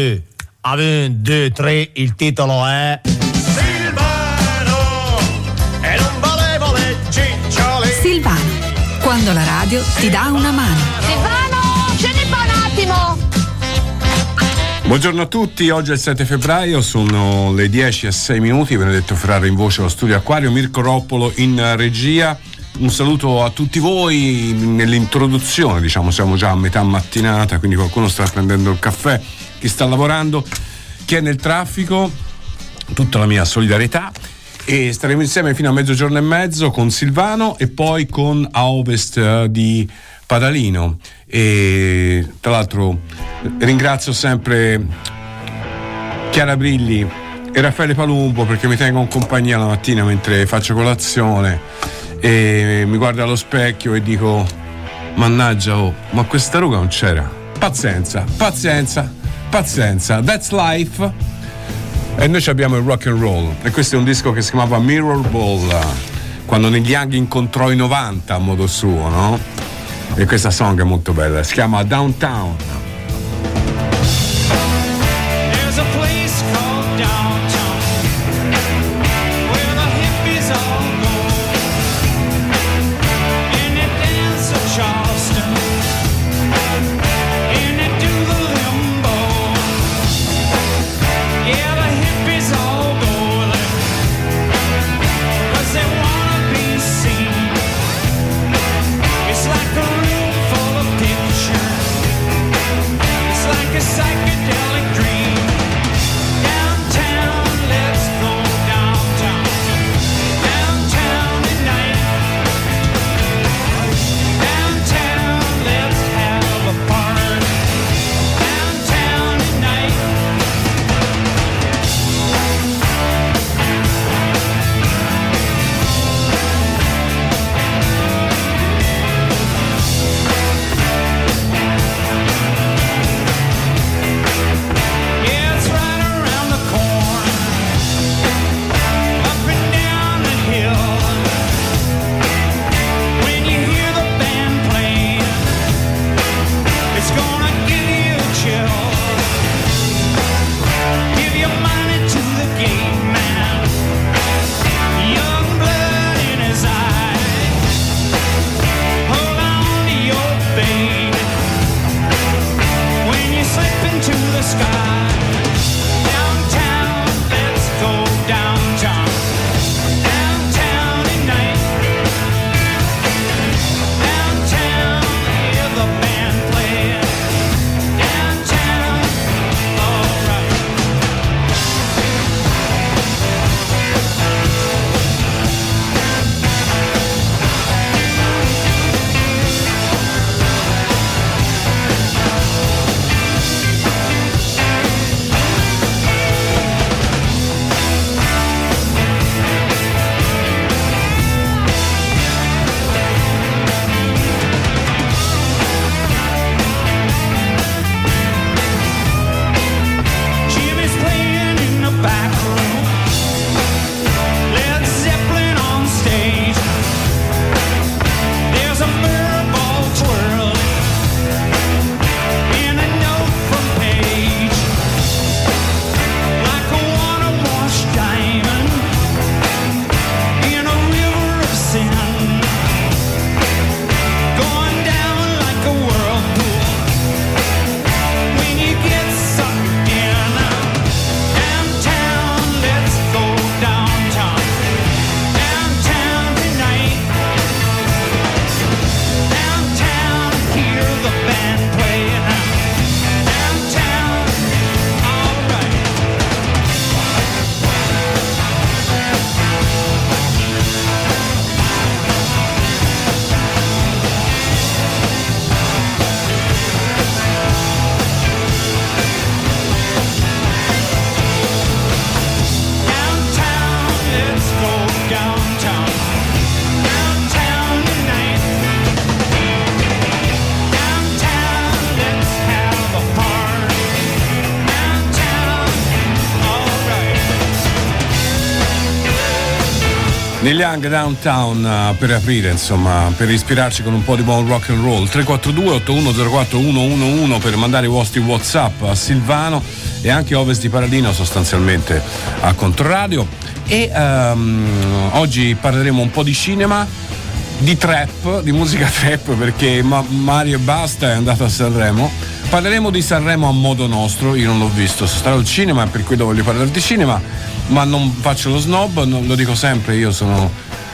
A 1, 2, 3, il titolo è Silvano e non valevole ciccioli Silvano, quando la radio ti dà una mano. Silvano, scendi qua un attimo. Buongiorno a tutti, oggi è il 7 febbraio, sono le 10 e 6 minuti, Benedetto Ferraro in voce allo studio Acquario, Mirko Roppolo in regia. Un saluto a tutti voi nell'introduzione, diciamo siamo già a metà mattinata, quindi qualcuno sta prendendo il caffè, chi sta lavorando, chi è nel traffico, tutta la mia solidarietà. E staremo insieme fino a mezzogiorno e mezzo con Silvano e poi con a ovest eh, di Padalino. E tra l'altro ringrazio sempre Chiara Brilli e Raffaele Palumbo perché mi tengono in compagnia la mattina mentre faccio colazione e mi guardo allo specchio e dico mannaggia oh ma questa ruga non c'era. Pazienza pazienza pazienza that's life e noi abbiamo il rock and roll e questo è un disco che si chiamava Mirror Ball quando negli anni incontrò i 90 a modo suo no? e questa song è molto bella, si chiama Downtown. Neil Young Downtown uh, per aprire, insomma, per ispirarci con un po' di buon rock and roll. 342 8104 111 per mandare i vostri WhatsApp a Silvano e anche Ovest di Paradino sostanzialmente a Controradio e um, oggi parleremo un po' di cinema di trap, di musica trap perché Mario Basta è andato a Sanremo parleremo di Sanremo a modo nostro io non l'ho visto, sono stato al cinema per cui voglio parlare di cinema ma non faccio lo snob, non, lo dico sempre io sono,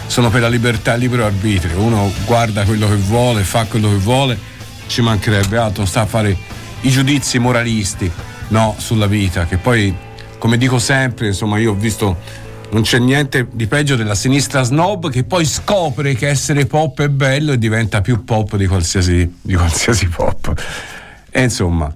sono per la libertà libero arbitrio uno guarda quello che vuole, fa quello che vuole ci mancherebbe altro, sta a fare i giudizi moralisti no, sulla vita, che poi, come dico sempre, insomma, io ho visto non c'è niente di peggio della sinistra snob che poi scopre che essere pop è bello e diventa più pop di qualsiasi, di qualsiasi pop. E insomma,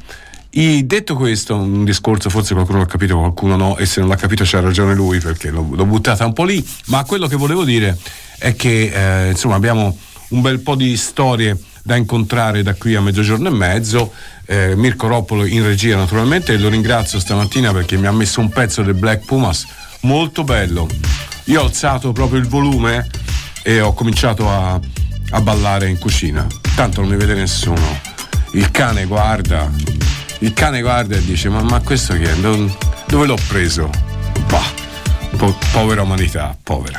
i, detto questo, un discorso forse qualcuno l'ha capito, qualcuno no, e se non l'ha capito c'ha ragione lui perché l'ho, l'ho buttata un po' lì, ma quello che volevo dire è che eh, insomma abbiamo un bel po' di storie da incontrare da qui a mezzogiorno e mezzo. Eh, Mirko Roppolo in regia naturalmente e lo ringrazio stamattina perché mi ha messo un pezzo del Black Pumas molto bello. Io ho alzato proprio il volume e ho cominciato a, a ballare in cucina. Tanto non mi vede nessuno. Il cane guarda, il cane guarda e dice: Ma, ma questo chi è? Dove, dove l'ho preso? Bah, po- povera umanità, povera.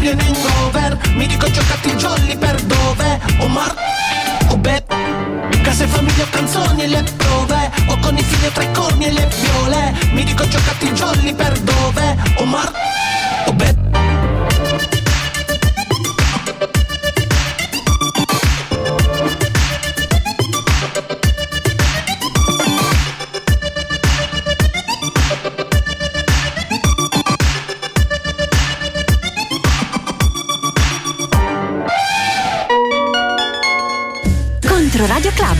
Bibbia in over Mi dico giocati jolly per dove? Omar o Bet Case, famiglia, canzoni e le prove. O con i figli tre corni e le viole. Mi dico giocati jolly per dove? Omar o Bet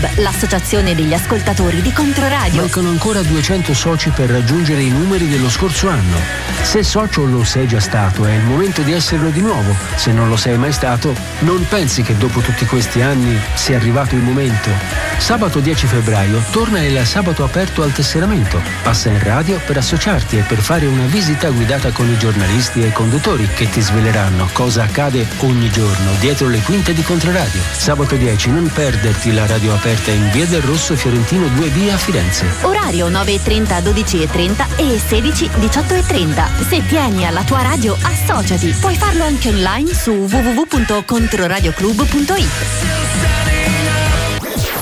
Club, l'associazione degli ascoltatori di Controradio. Mancano ancora 200 soci per raggiungere i numeri dello scorso anno. Se socio lo sei già stato, è il momento di esserlo di nuovo. Se non lo sei mai stato, non pensi che dopo tutti questi anni sia arrivato il momento. Sabato 10 febbraio torna il sabato aperto al tesseramento. Passa in radio per associarti e per fare una visita guidata con i giornalisti e i conduttori che ti sveleranno cosa accade ogni giorno dietro le quinte di Controradio. Sabato 10 non perderti la radio aperta in Via del Rosso Fiorentino 2B a Firenze. Orario 9.30 12.30 e 16 18.30. Se tieni alla tua radio, associati. Puoi farlo anche online su www.controradioclub.it.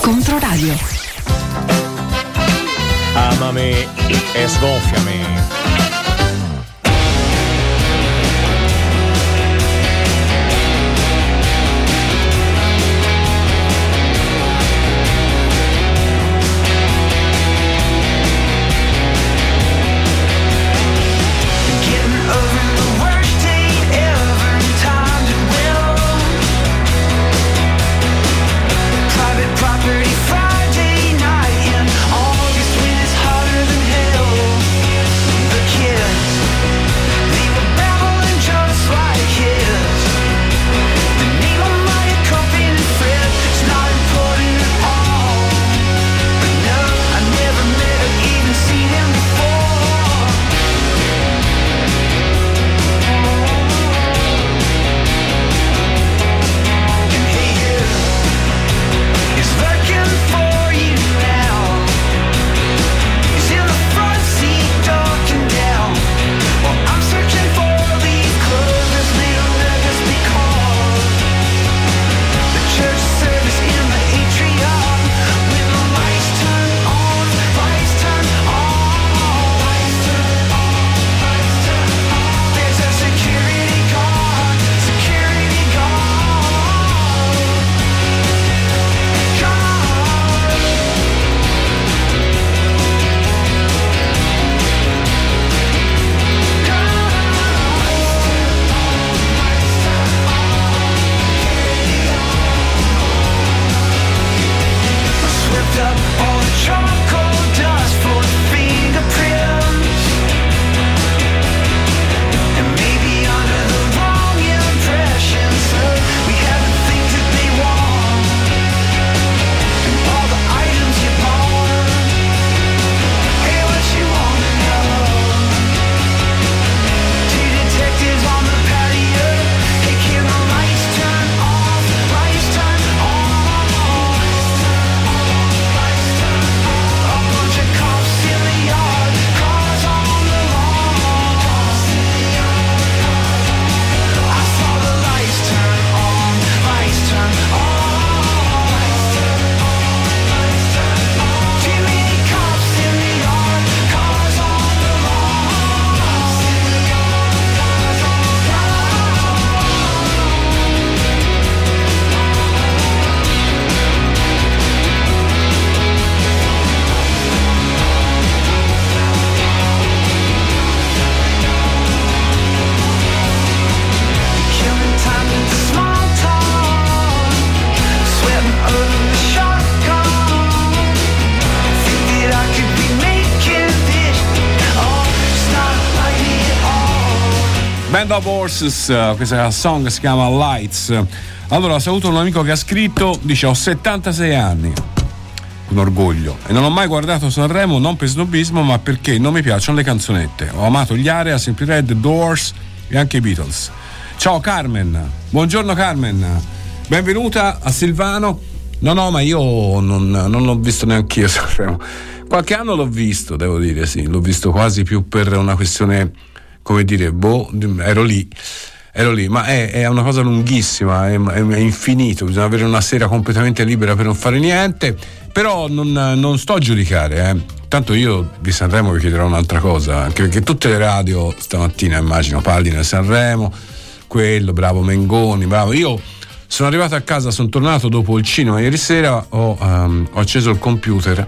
Controradio. Amami e Horses, eh, questa song si chiama Lights. Allora, saluto un amico che ha scritto, dice ho 76 anni, un orgoglio, e non ho mai guardato Sanremo non per snobismo ma perché non mi piacciono le canzonette. Ho amato gli Area, Simply Red, Doors e anche i Beatles. Ciao Carmen, buongiorno Carmen, benvenuta a Silvano. No, no, ma io non, non l'ho visto neanche io Sanremo. Qualche anno l'ho visto, devo dire, sì, l'ho visto quasi più per una questione, come dire, boh, ero lì. ero lì, ma è, è una cosa lunghissima, è, è, infinito, bisogna avere una sera completamente libera per non fare niente, però non, non sto a giudicare, eh. Tanto io di Sanremo vi chiederò un'altra cosa, anche perché tutte le radio stamattina immagino parlino di Sanremo, quello, bravo Mengoni, bravo. Io sono arrivato a casa, sono tornato dopo il cinema ieri sera, ho, um, ho acceso il computer,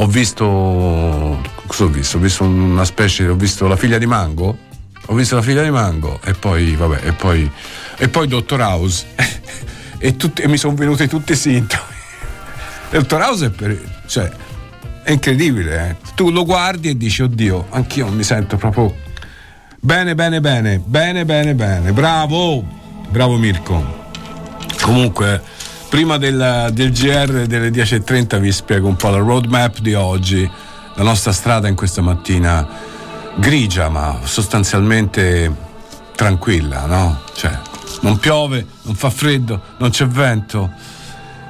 ho visto. Cosa ho visto? Ho visto una specie. Ho visto la figlia di Mango. Ho visto la figlia di Mango e poi, vabbè, e poi. E poi Dottor House. e, tutti, e mi sono venuti tutti i sintomi. Dottor House è per. Cioè, è incredibile, eh? Tu lo guardi e dici, oddio, anch'io mi sento proprio. Bene, bene, bene, bene, bene, bene. Bravo, bravo Mirko. Comunque, prima del, del GR delle 10.30 vi spiego un po' la roadmap di oggi, la nostra strada in questa mattina grigia, ma sostanzialmente tranquilla, no? Cioè, non piove, non fa freddo, non c'è vento.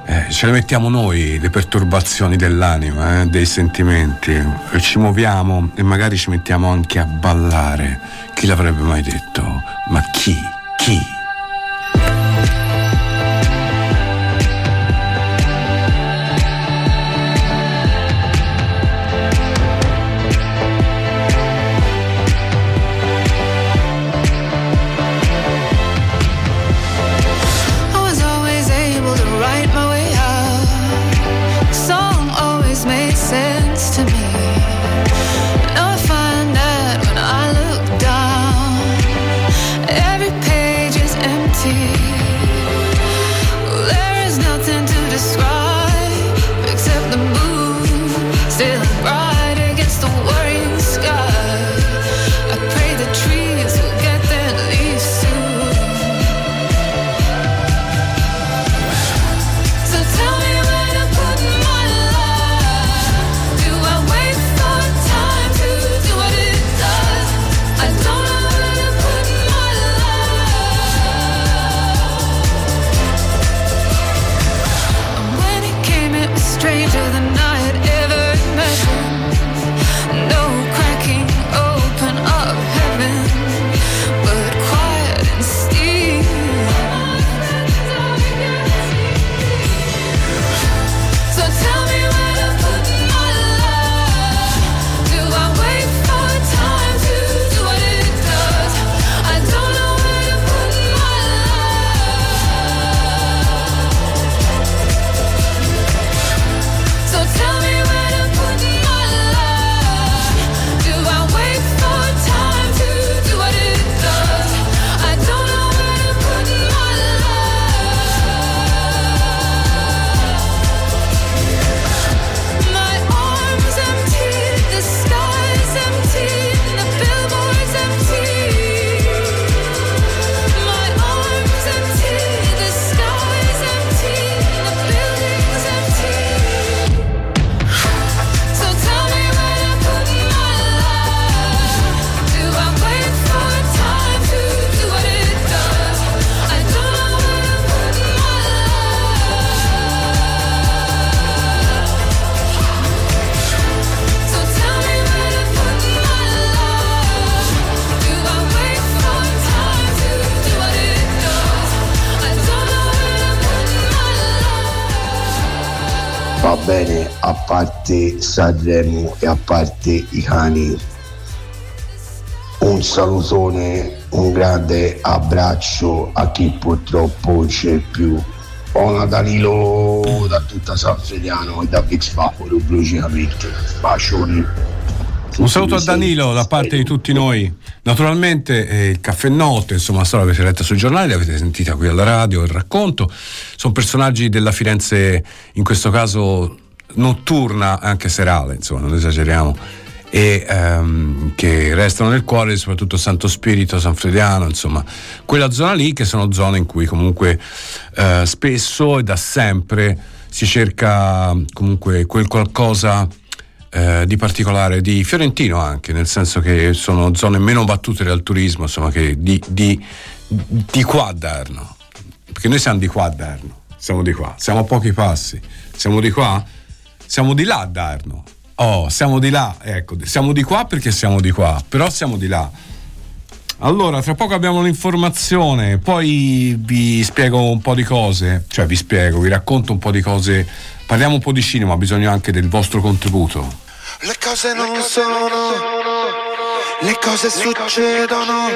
Eh, ce le mettiamo noi le perturbazioni dell'anima, eh, dei sentimenti, e ci muoviamo e magari ci mettiamo anche a ballare. Chi l'avrebbe mai detto? Ma chi? Chi? describe. Except the moon still bright. Parte Sanremo e a parte i cani un salutone, un grande abbraccio a chi purtroppo c'è più. Buona Danilo da tutta San Frediano e da Big Spaforo, logicamente. Bacioni. Un saluto a Danilo da parte di tutti noi. Naturalmente eh, il caffè note, insomma, la storia l'avete letta sui giornali, l'avete sentita qui alla radio, il racconto. Sono personaggi della Firenze, in questo caso notturna, anche serale, insomma, non esageriamo, e um, che restano nel cuore soprattutto Santo Spirito, San Frediano, insomma, quella zona lì che sono zone in cui comunque uh, spesso e da sempre si cerca comunque quel qualcosa uh, di particolare, di fiorentino anche, nel senso che sono zone meno battute dal turismo, insomma, che di, di, di qua a Darno, perché noi siamo di qua a Darno, siamo di qua, siamo a pochi passi, siamo di qua siamo di là Darno. Oh, siamo di là, ecco, siamo di qua perché siamo di qua, però siamo di là. Allora, tra poco abbiamo l'informazione, poi vi spiego un po' di cose, cioè vi spiego, vi racconto un po' di cose, parliamo un po' di cinema, ho bisogno anche del vostro contributo. Le cose non sono, le cose succedono.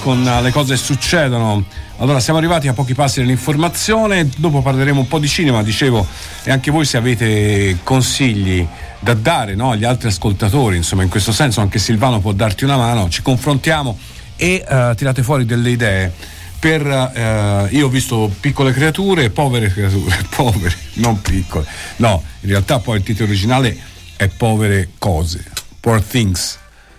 Con le cose succedono. Allora, siamo arrivati a pochi passi dell'informazione, dopo parleremo un po' di cinema, dicevo, e anche voi se avete consigli da dare no, agli altri ascoltatori, insomma, in questo senso anche Silvano può darti una mano, ci confrontiamo e uh, tirate fuori delle idee. Per, uh, io ho visto piccole creature, povere creature, povere, non piccole. No, in realtà poi il titolo originale è Povere cose, Poor Things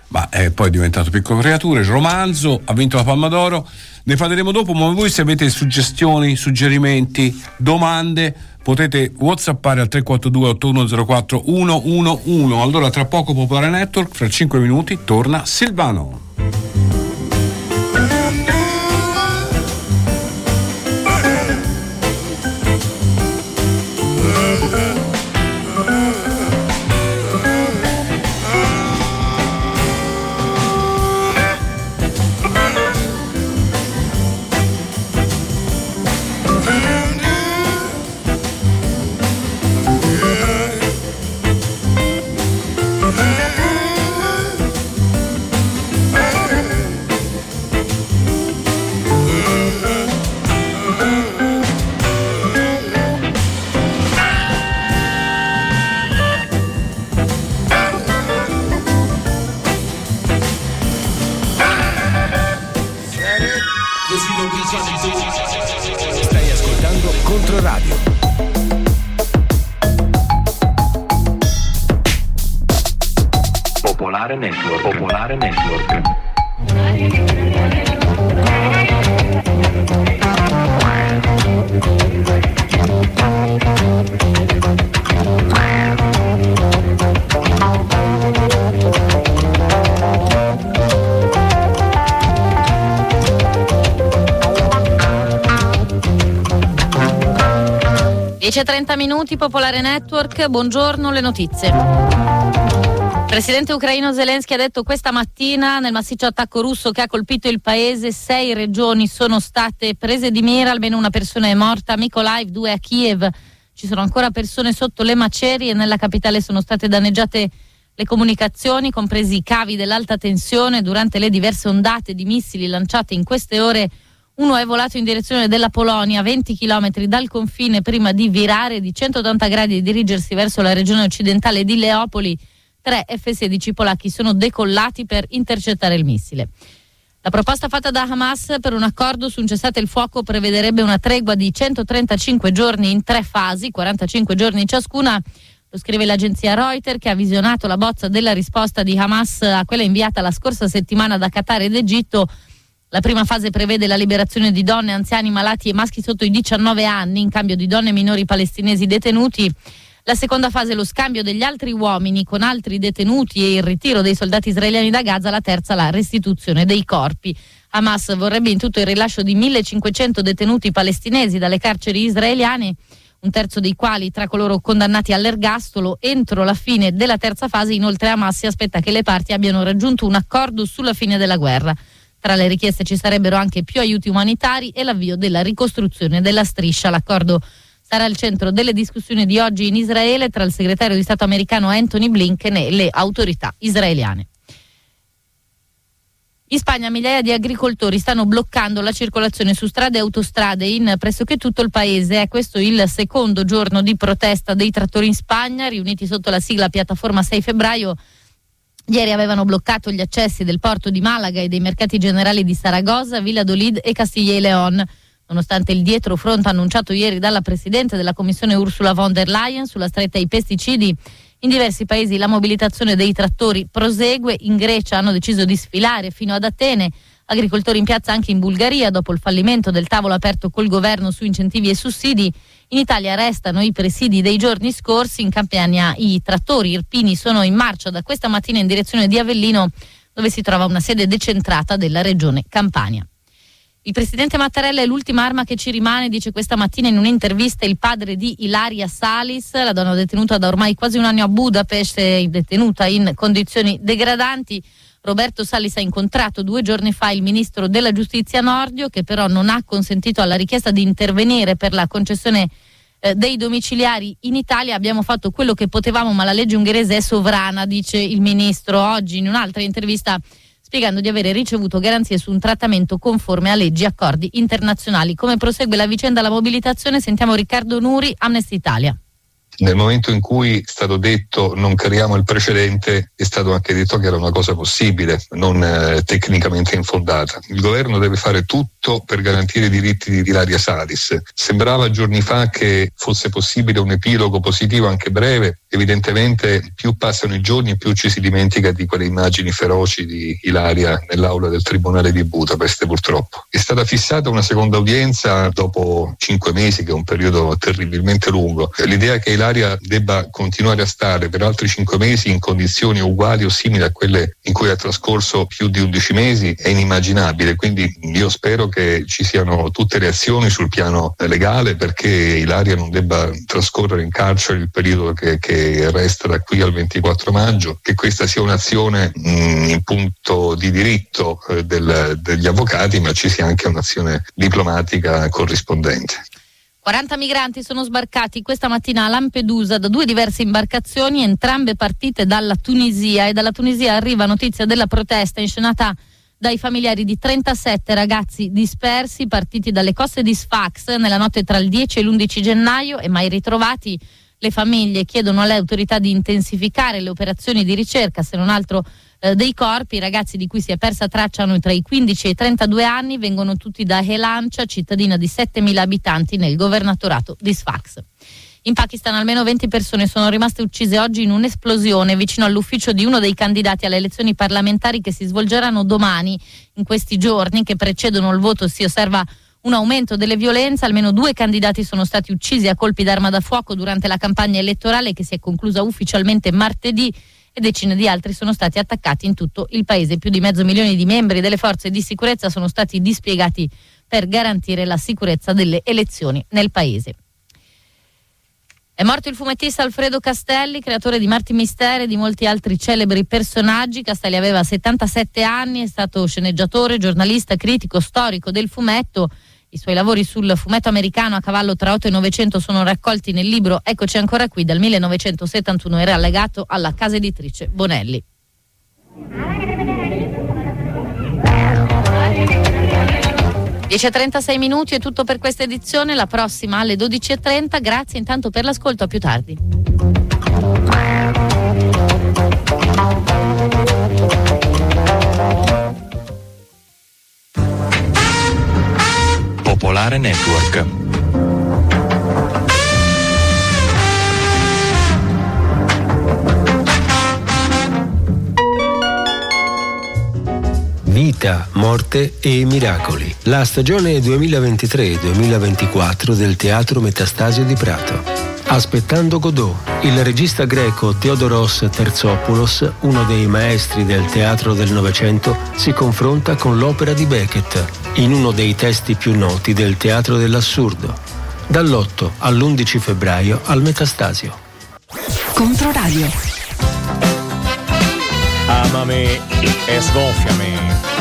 ma è poi diventato Piccole Creature, romanzo, ha vinto la Palma d'Oro, ne parleremo dopo, ma voi se avete suggestioni, suggerimenti, domande, potete whatsappare al 342 8104 111. Allora tra poco Popolare Network, fra 5 minuti torna Silvano. 10.30 minuti, Popolare Network, buongiorno, le notizie. Presidente ucraino Zelensky ha detto questa mattina nel massiccio attacco russo che ha colpito il paese, sei regioni sono state prese di mira, almeno una persona è morta, a Mykolaiv, due a Kiev. Ci sono ancora persone sotto le macerie, nella capitale sono state danneggiate le comunicazioni, compresi i cavi dell'alta tensione, durante le diverse ondate di missili lanciate in queste ore uno è volato in direzione della Polonia, 20 km dal confine, prima di virare di 180 gradi e dirigersi verso la regione occidentale di Leopoli. Tre F-16 polacchi sono decollati per intercettare il missile. La proposta fatta da Hamas per un accordo su un cessate il fuoco prevederebbe una tregua di 135 giorni in tre fasi, 45 giorni ciascuna. Lo scrive l'agenzia Reuters che ha visionato la bozza della risposta di Hamas a quella inviata la scorsa settimana da Qatar ed Egitto la prima fase prevede la liberazione di donne, anziani, malati e maschi sotto i 19 anni in cambio di donne minori palestinesi detenuti. La seconda fase lo scambio degli altri uomini con altri detenuti e il ritiro dei soldati israeliani da Gaza. La terza la restituzione dei corpi. Hamas vorrebbe in tutto il rilascio di 1500 detenuti palestinesi dalle carceri israeliane, un terzo dei quali tra coloro condannati all'ergastolo. Entro la fine della terza fase, inoltre, Hamas si aspetta che le parti abbiano raggiunto un accordo sulla fine della guerra. Tra le richieste ci sarebbero anche più aiuti umanitari e l'avvio della ricostruzione della striscia. L'accordo sarà al centro delle discussioni di oggi in Israele tra il segretario di Stato americano Anthony Blinken e le autorità israeliane. In Spagna migliaia di agricoltori stanno bloccando la circolazione su strade e autostrade in pressoché tutto il paese. È questo il secondo giorno di protesta dei trattori in Spagna, riuniti sotto la sigla piattaforma 6 febbraio Ieri avevano bloccato gli accessi del porto di Malaga e dei mercati generali di Saragossa, Valladolid e Castiglia e León. Nonostante il dietro fronte annunciato ieri dalla Presidente della Commissione Ursula von der Leyen sulla stretta ai pesticidi, in diversi paesi la mobilitazione dei trattori prosegue. In Grecia hanno deciso di sfilare fino ad Atene. Agricoltori in piazza anche in Bulgaria dopo il fallimento del tavolo aperto col governo su incentivi e sussidi. In Italia restano i presidi dei giorni scorsi, in Campania i trattori irpini sono in marcia da questa mattina in direzione di Avellino dove si trova una sede decentrata della regione Campania. Il presidente Mattarella è l'ultima arma che ci rimane, dice questa mattina in un'intervista il padre di Ilaria Salis, la donna detenuta da ormai quasi un anno a Budapest, detenuta in condizioni degradanti. Roberto Salis ha incontrato due giorni fa il ministro della giustizia Nordio che però non ha consentito alla richiesta di intervenire per la concessione eh, dei domiciliari in Italia. Abbiamo fatto quello che potevamo ma la legge ungherese è sovrana, dice il ministro oggi in un'altra intervista spiegando di avere ricevuto garanzie su un trattamento conforme a leggi e accordi internazionali. Come prosegue la vicenda della mobilitazione? Sentiamo Riccardo Nuri, Amnesty Italia nel momento in cui è stato detto non creiamo il precedente, è stato anche detto che era una cosa possibile, non eh, tecnicamente infondata. Il governo deve fare tutto per garantire i diritti di Ilaria Salis. Sembrava giorni fa che fosse possibile un epilogo positivo anche breve, evidentemente più passano i giorni più ci si dimentica di quelle immagini feroci di Ilaria nell'aula del Tribunale di Budapest purtroppo. È stata fissata una seconda udienza dopo cinque mesi, che è un periodo terribilmente lungo. L'idea che Ilaria l'Italia debba continuare a stare per altri cinque mesi in condizioni uguali o simili a quelle in cui ha trascorso più di 11 mesi è inimmaginabile. Quindi io spero che ci siano tutte le azioni sul piano legale perché Ilaria non debba trascorrere in carcere il periodo che, che resta da qui al 24 maggio, che questa sia un'azione mh, mm, in punto di diritto eh, del, degli avvocati, ma ci sia anche un'azione diplomatica corrispondente. 40 migranti sono sbarcati questa mattina a Lampedusa da due diverse imbarcazioni, entrambe partite dalla Tunisia e dalla Tunisia arriva notizia della protesta inscenata dai familiari di 37 ragazzi dispersi partiti dalle coste di Sfax nella notte tra il 10 e l'11 gennaio e mai ritrovati. Le famiglie chiedono alle autorità di intensificare le operazioni di ricerca, se non altro eh, dei corpi. I ragazzi di cui si è persa traccia hanno tra i 15 e i 32 anni, vengono tutti da Helancia, cittadina di 7.000 abitanti nel governatorato di Sfax. In Pakistan almeno 20 persone sono rimaste uccise oggi in un'esplosione vicino all'ufficio di uno dei candidati alle elezioni parlamentari che si svolgeranno domani. In questi giorni che precedono il voto si osserva un aumento delle violenze. Almeno due candidati sono stati uccisi a colpi d'arma da fuoco durante la campagna elettorale che si è conclusa ufficialmente martedì e decine di altri sono stati attaccati in tutto il paese. Più di mezzo milione di membri delle forze di sicurezza sono stati dispiegati per garantire la sicurezza delle elezioni nel paese. È morto il fumettista Alfredo Castelli, creatore di Marti Misteri e di molti altri celebri personaggi. Castelli aveva 77 anni, è stato sceneggiatore, giornalista, critico, storico del fumetto. I suoi lavori sul fumetto americano a cavallo tra 8 e 900 sono raccolti nel libro Eccoci ancora qui dal 1971 era allegato alla casa editrice Bonelli. 10.36 minuti è tutto per questa edizione, la prossima alle 12.30. Grazie intanto per l'ascolto, a più tardi. Popolare Network. Vita, morte e miracoli. La stagione 2023-2024 del Teatro Metastasio di Prato. Aspettando Godot, il regista greco Theodoros Terzopoulos, uno dei maestri del teatro del Novecento, si confronta con l'opera di Beckett, in uno dei testi più noti del teatro dell'assurdo. Dall'8 all'11 febbraio al Metastasio. Controradio. Amami e sgonfiami.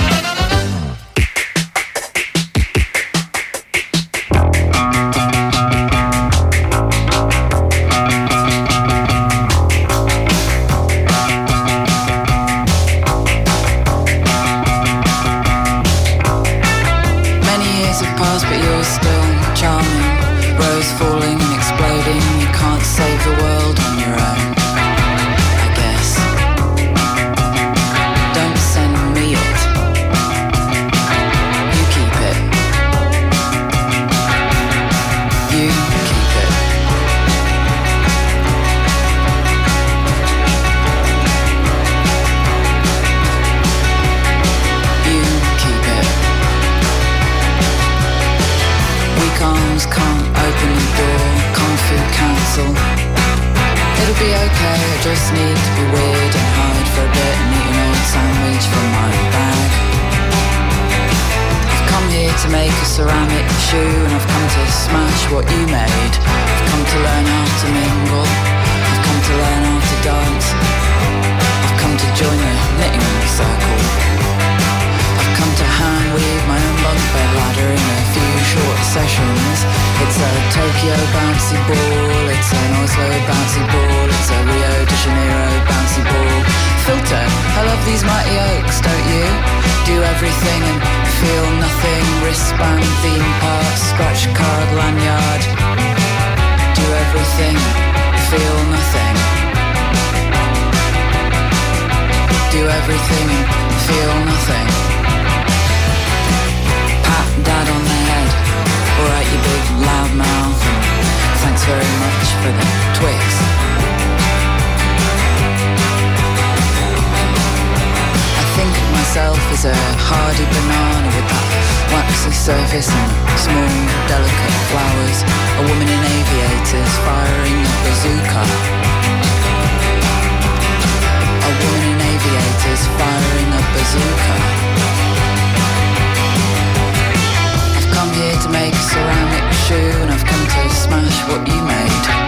Twix. I think of myself as a hardy banana with that waxy surface and small, delicate flowers. A woman in aviators firing a bazooka. A woman in aviators firing a bazooka. I've come here to make a ceramic shoe and I've come to smash what you made.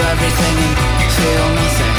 everything and feel nothing.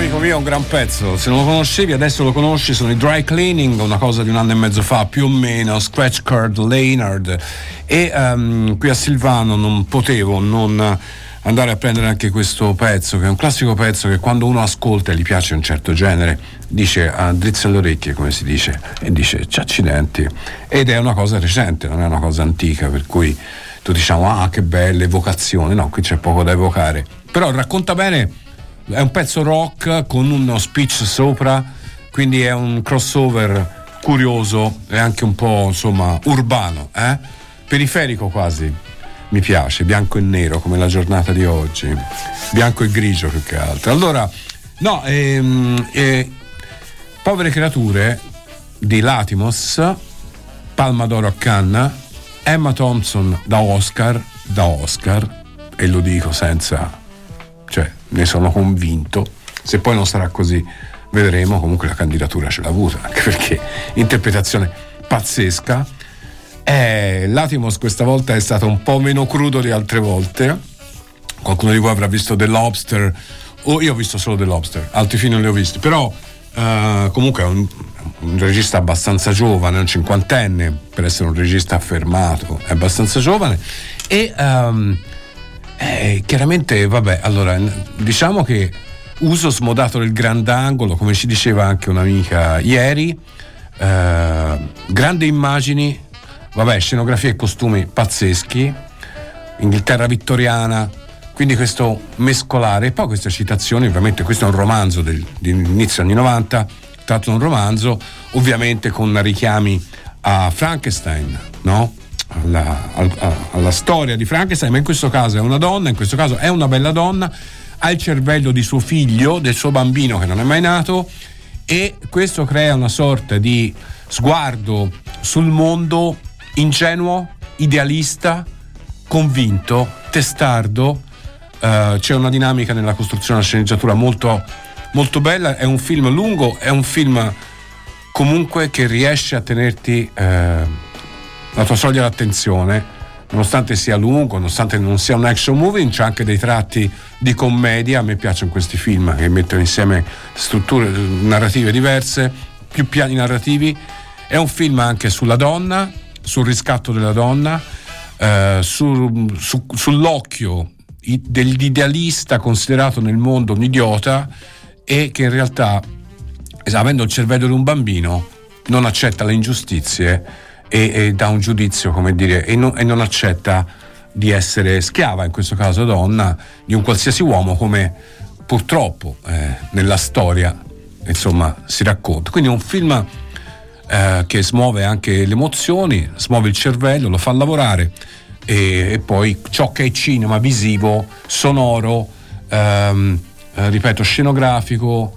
Amico mio è un gran pezzo, se non lo conoscevi adesso lo conosci, sono i Dry Cleaning, una cosa di un anno e mezzo fa più o meno, Scratch Card Leonard. E um, qui a Silvano non potevo non andare a prendere anche questo pezzo che è un classico pezzo che quando uno ascolta e gli piace un certo genere dice a drizza le orecchie come si dice e dice ci accidenti ed è una cosa recente, non è una cosa antica per cui tu diciamo ah che belle evocazioni, no qui c'è poco da evocare. Però racconta bene è un pezzo rock con uno speech sopra, quindi è un crossover curioso e anche un po' insomma urbano, eh? periferico quasi. Mi piace, bianco e nero come la giornata di oggi, bianco e grigio più che altro. Allora, no, ehm, eh, Povere creature di Latimos, Palma d'Oro a Cannes, Emma Thompson da Oscar, da Oscar, e lo dico senza cioè ne sono convinto. Se poi non sarà così, vedremo. Comunque la candidatura ce l'ha avuta, anche perché interpretazione pazzesca. Eh, Latimos questa volta è stato un po' meno crudo di altre volte. Qualcuno di voi avrà visto The Lobster, o io ho visto solo The Lobster, altri film non li ho visti, però eh, comunque è un, un, regista abbastanza giovane, un cinquantenne, per essere un regista affermato, è abbastanza giovane. E um, eh, chiaramente, vabbè, allora, diciamo che uso smodato del grandangolo, come ci diceva anche un'amica ieri, eh, grandi immagini, vabbè, scenografie e costumi pazzeschi, Inghilterra vittoriana, quindi questo mescolare, e poi queste citazioni, ovviamente questo è un romanzo del, di inizio anni 90, tratto da un romanzo, ovviamente con richiami a Frankenstein, no? Alla, alla, alla, storia di Frankenstein, ma in questo caso è una donna, in questo caso è una bella donna, ha il cervello di suo figlio, del suo bambino che non è mai nato e questo crea una sorta di sguardo sul mondo ingenuo, idealista, convinto, testardo. Uh, c'è una dinamica nella costruzione della sceneggiatura molto, molto bella. È un film lungo, è un film comunque che riesce a tenerti. Uh, la tua soglia d'attenzione, nonostante sia lungo, nonostante non sia un action movie, c'è anche dei tratti di commedia. A me piacciono questi film che mettono insieme strutture narrative diverse, più piani narrativi. È un film anche sulla donna, sul riscatto della donna, eh, su, su, sull'occhio dell'idealista considerato nel mondo un idiota e che in realtà, avendo il cervello di un bambino, non accetta le ingiustizie e, e dà un giudizio, come dire, e, no, e non accetta di essere schiava, in questo caso donna, di un qualsiasi uomo come purtroppo eh, nella storia insomma si racconta. Quindi è un film eh, che smuove anche le emozioni, smuove il cervello, lo fa lavorare e, e poi ciò che è cinema visivo, sonoro, ehm, eh, ripeto, scenografico,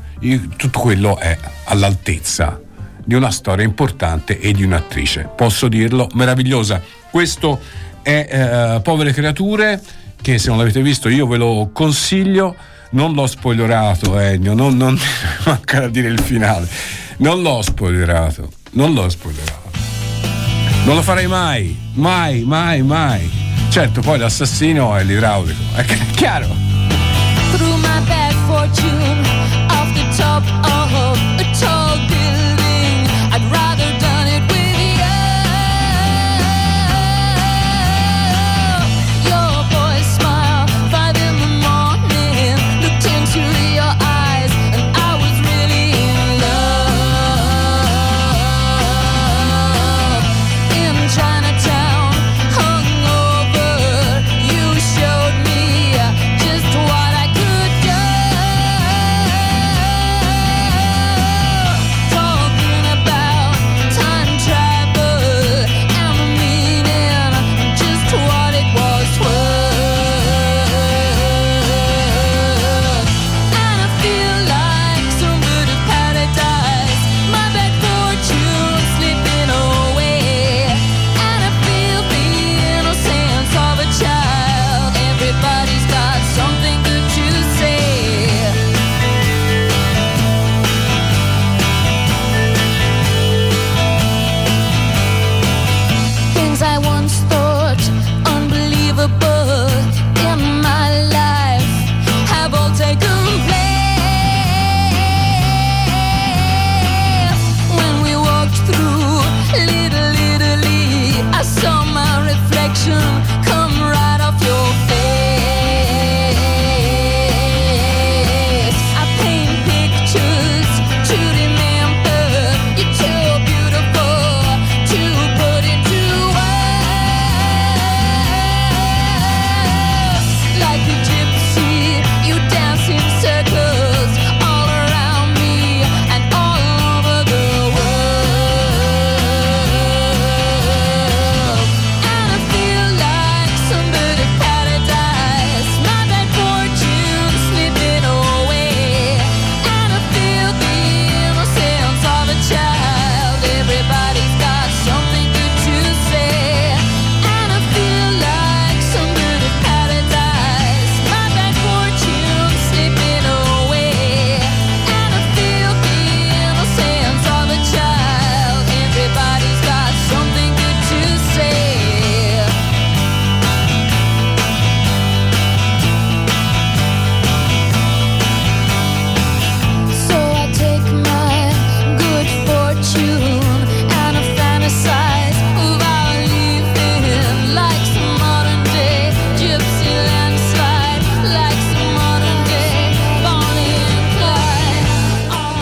tutto quello è all'altezza di una storia importante e di un'attrice, posso dirlo, meravigliosa. Questo è eh, Povere Creature, che se non l'avete visto io ve lo consiglio, non l'ho spoilerato Ennio, non, non manca da dire il finale, non l'ho spoilerato, non l'ho spoilerato. Non lo farei mai, mai, mai, mai. Certo, poi l'assassino è l'idraulico, è chiaro. Through my bad fortune, off the top of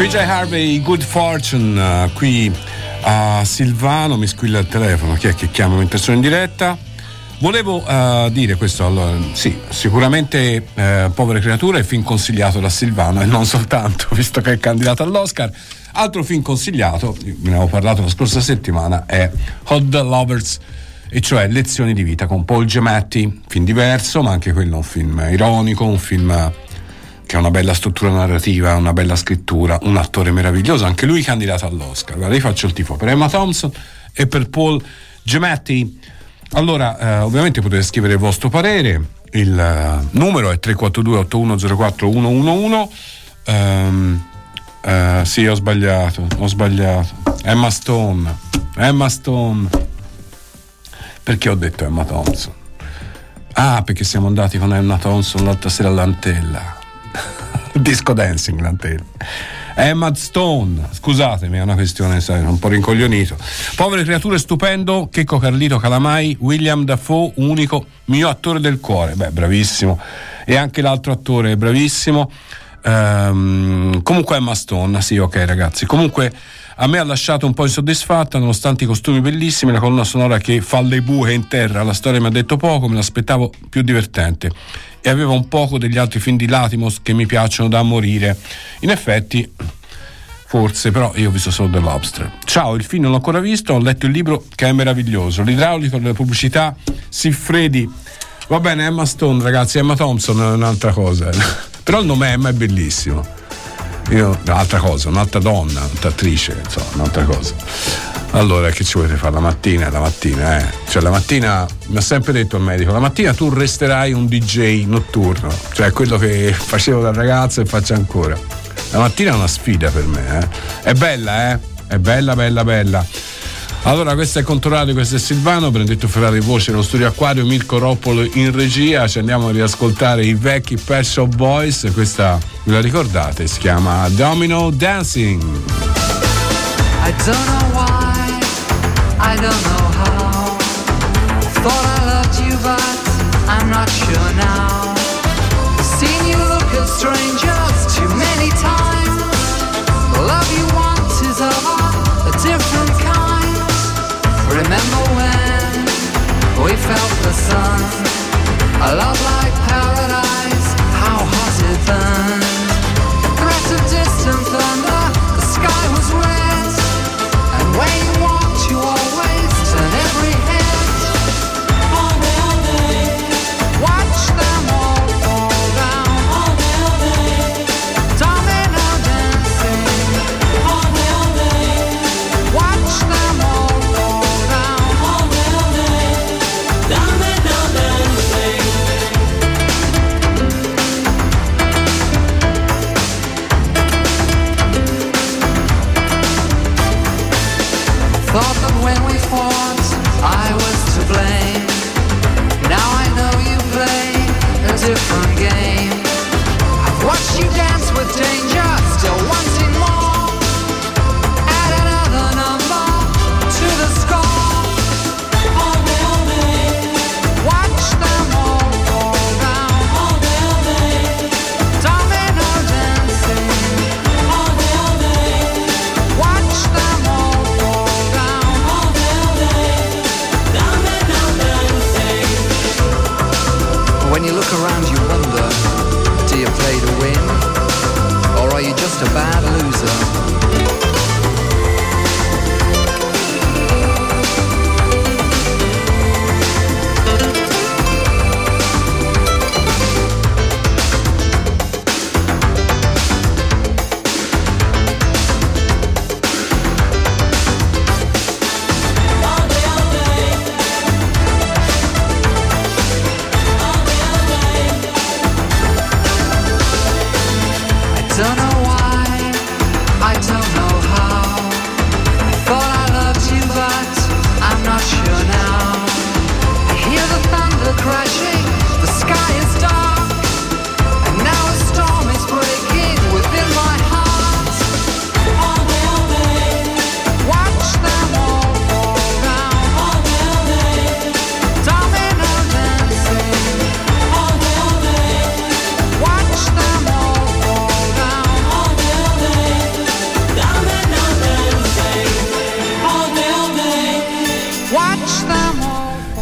PJ Harvey, Good Fortune, eh, qui a Silvano, mi squilla il telefono, chi è che chiama mentre sono in diretta? Volevo eh, dire questo, allora, sì, sicuramente eh, Povere Creature è il film consigliato da Silvano e non soltanto, visto che è candidato all'Oscar. Altro film consigliato, ne avevo parlato la scorsa settimana, è Hot the Lovers, e cioè Lezioni di vita con Paul Giamatti, film diverso, ma anche quello un film ironico, un film che ha una bella struttura narrativa, una bella scrittura, un attore meraviglioso, anche lui candidato all'Oscar. Guarda, io faccio il tifo per Emma Thompson e per Paul Giamatti. Allora, eh, ovviamente potete scrivere il vostro parere, il eh, numero è 342 8104 111. Um, eh, sì, ho sbagliato, ho sbagliato. Emma Stone, Emma Stone. Perché ho detto Emma Thompson? Ah, perché siamo andati con Emma Thompson l'altra sera all'Antella. Disco dancing, l'Antella. Emma Stone, scusatemi, è una questione, sai, un po' rincoglionito. Povere creature stupendo, Checco Carlito Calamai, William Dafoe, unico mio attore del cuore. Beh, bravissimo. E anche l'altro attore, bravissimo. Ehm, comunque Emma Stone, sì, ok ragazzi. Comunque a me ha lasciato un po' insoddisfatta, nonostante i costumi bellissimi, la colonna sonora che fa le buche in terra, la storia mi ha detto poco, me l'aspettavo più divertente e aveva un poco degli altri film di Latimos che mi piacciono da morire. In effetti, forse, però io ho visto solo The Lobster. Ciao, il film non l'ho ancora visto, ho letto il libro che è meraviglioso. L'idraulico delle pubblicità, Siffredi. Va bene, Emma Stone, ragazzi, Emma Thompson è un'altra cosa. Però il nome Emma è bellissimo. Io, un'altra cosa, un'altra donna, un'altra attrice, insomma, un'altra cosa. Allora, che ci volete fare la mattina? La mattina, eh. Cioè, la mattina, mi ha sempre detto il medico, la mattina tu resterai un DJ notturno, cioè quello che facevo da ragazzo e faccio ancora. La mattina è una sfida per me, eh. È bella, eh? È bella, bella, bella. Allora, questo è Controradio, questo è Silvano, Benedetto Ferrari voce nello studio Acquario, Mirko Roppolo in regia, ci andiamo a riascoltare i vecchi Pet Boys, questa ve la ricordate, si chiama Domino Dancing. I don't know why, I don't know how. Thought I loved you, but I'm not sure now. We felt the sun? A love like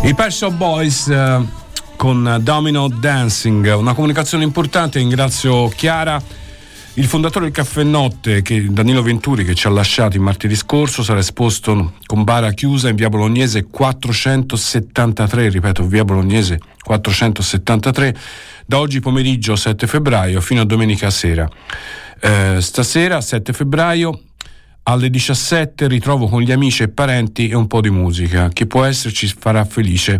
I Pet Shop Boys eh, con Domino Dancing, una comunicazione importante, ringrazio Chiara. Il fondatore del Caffè Notte, Danilo Venturi, che ci ha lasciato il martedì scorso, sarà esposto con bara chiusa in via Bolognese 473, ripeto, via Bolognese 473, da oggi pomeriggio 7 febbraio fino a domenica sera. Eh, stasera, 7 febbraio, alle 17 ritrovo con gli amici e parenti e un po' di musica. Chi può esserci farà felice.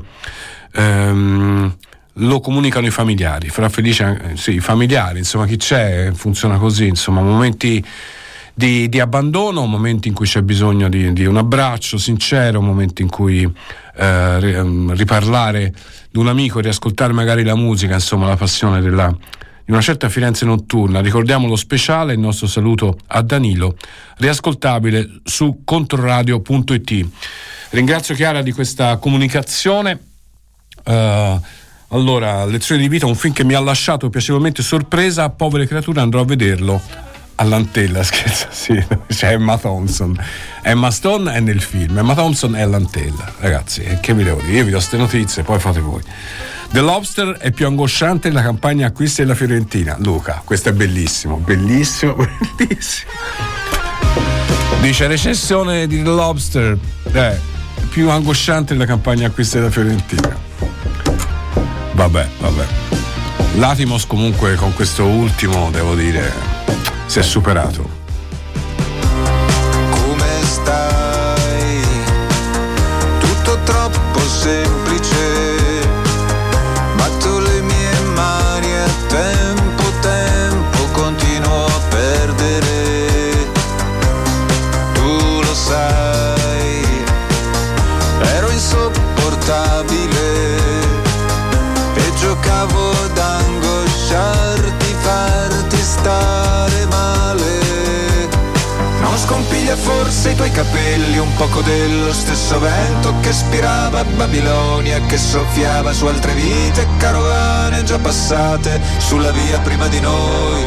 Ehm, lo comunicano i familiari, farà felice eh, sì, i familiari, insomma chi c'è funziona così, insomma momenti di, di abbandono, momenti in cui c'è bisogno di, di, un abbraccio sincero, momenti in cui eh, riparlare di un amico, riascoltare magari la musica, insomma la passione della, di una certa Firenze notturna. Ricordiamo lo speciale, il nostro saluto a Danilo, riascoltabile su controradio.it. Ringrazio Chiara di questa comunicazione. Uh, allora, Lezione di vita, un film che mi ha lasciato piacevolmente sorpresa, povere creature andrò a vederlo all'antella, scherzo, sì, c'è Emma Thompson. Emma Stone è nel film, Emma Thompson è all'antella. Ragazzi, che vi devo dire? Io vi do queste notizie, poi fate voi. The Lobster è più angosciante della campagna acquisti della Fiorentina. Luca, questo è bellissimo, bellissimo, bellissimo. Dice recessione di The Lobster, eh, più angosciante della campagna acquisti della Fiorentina. Vabbè, vabbè. Latimos comunque con questo ultimo, devo dire, si è superato. Come stai? Tutto troppo semplice. Forse i tuoi capelli un poco dello stesso vento che spirava Babilonia, che soffiava su altre vite, carovane già passate sulla via prima di noi.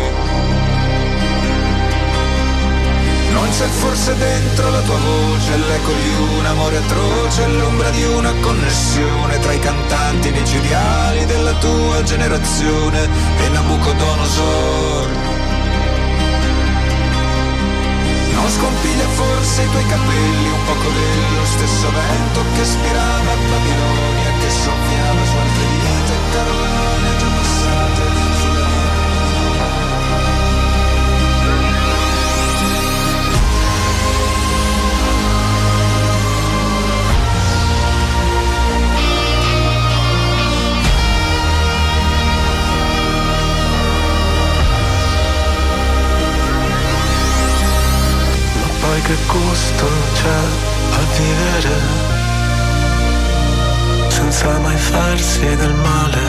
Non c'è forse dentro la tua voce l'eco di un amore atroce, l'ombra di una connessione tra i cantanti micidiali della tua generazione e Nabucodonosor. Non scompiglia forse i tuoi capelli un poco dello stesso vento che spirava a Babilonia, che soffiava su altre vite, carovane che gusto c'è a vivere senza mai farsi del male,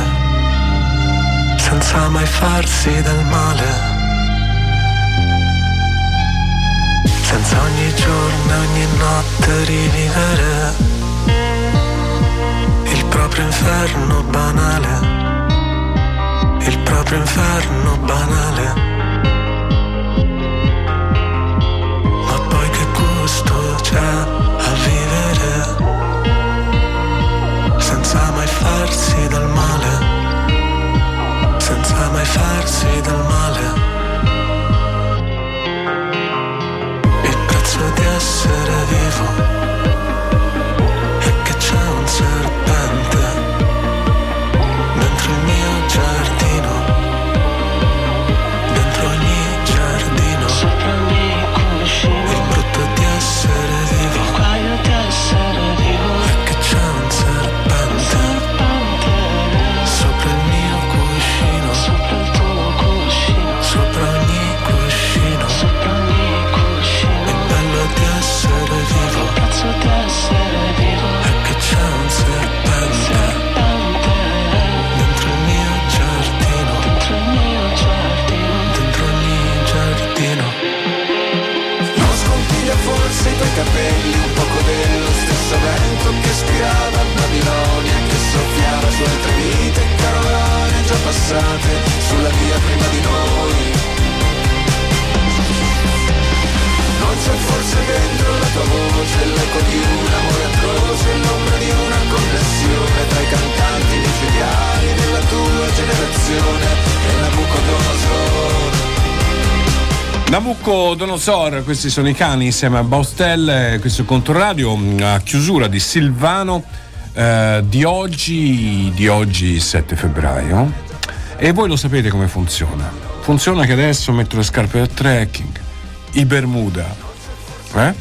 senza mai farsi del male, senza ogni giorno ogni notte rivivere il proprio inferno banale, il proprio inferno banale. Farsi del male, senza mai farsi del male. Il prezzo di essere vivo capelli un poco dello stesso vento che spirava a Babilonia, che soffiava su altre vite, carovane già passate sulla via prima di noi. Non c'è forse dentro la tua voce l'eco di un amore atroce, l'ombra di una connessione tra i cantanti micidiali della tua generazione e Nabucodonosor. Nabucodonosor, questi sono i cani insieme a Baustelle, questo è Controradio, a chiusura di Silvano eh, di oggi, di oggi 7 febbraio. E voi lo sapete come funziona. Funziona che adesso metto le scarpe da trekking, i Bermuda, eh?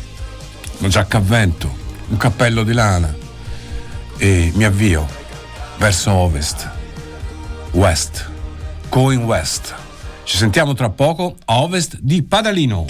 una giacca a vento, un cappello di lana e mi avvio verso ovest, west, going west. Ci sentiamo tra poco a ovest di Padalino.